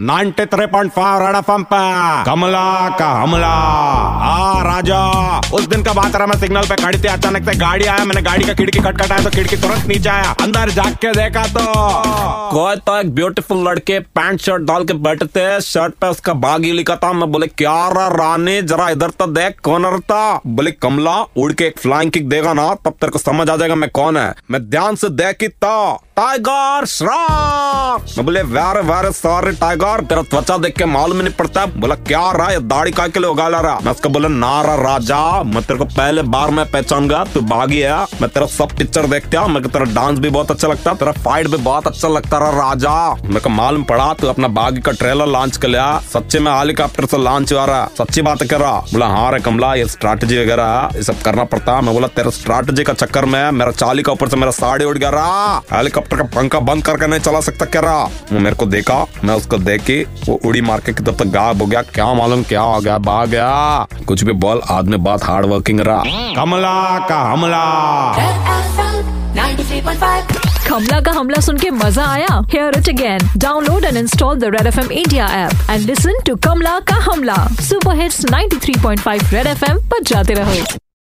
Ninety three point five red F Kamla का हमला। आ, राजा, उस दिन का बात रहा, मैं सिग्नल पे खड़ी थी, अचानक से गाड़ी आया, मैंने गाड़ी का खिड़की खटखटाया तो खिड़की तुरंत नीचे आया। अंदर जाग के देखा तो। कोई तो एक ब्यूटीफुल लड़के पैंट शर्ट डाल के बैठे थे शर्ट पे उसका बागी लिखा था, मैं बोले, क्या रहा रानी, जरा इधर तो देख, कौन रहता बोले, कमला, उड़ के एक फ्लाइंग किक देगा ना, तब तेरे को समझ आ जाएगा मैं कौन है। मैं ध्यान से देखी तो। टाइगर श्रॉफ मैं बोले वेरे वेरे सॉरी टाइगर तेरा त्वचा देख के मालूम नहीं पड़ता। बोला, क्या रहा ये दाढ़ी का के लिए उगा रहा? मैं उसको बोला नारा राजा, मैं तेरे को पहले बार में पहचान गया तू बागी है, मैं तेरा सब पिक्चर देखते हूँ मेरे तेरा डांस भी बहुत अच्छा लगता, तेरा फाइट भी बहुत अच्छा लगता रहा, राजा। मेरे को मालूम पड़ा, तू अपना बागी का ट्रेलर लॉन्च कर लिया, सच्चे में हेलीकॉप्टर से लॉन्च हुआ रहा, सच्ची बात कर रहा। बोला हाँ रे कमला, ये स्ट्रैटेजी वगैरह, ये सब करना पड़ता। मैं बोला, तेरा स्ट्रैटेजी का चक्कर में मेरा चाली का ऊपर से मेरा साड़ी उड़ गया रहा हेलीकॉप्टर का पंखा बंद करके नहीं चला सकता क्या रहा? वो मेरे को देखा मैं उसको देखी वो उड़ी मार के तब तक गायब हो गया। क्या मालूम क्या हो गया भाग गया। कुछ भी बोल आदमी बात हार्ड वर्किंग रहा। कमला का हमला। कमला का हमला सुन के मज़ा आया? Hear it again download and install the red F M India app and listen to Kamla का हमला super hits 93.5 red F M पर जाते रहो।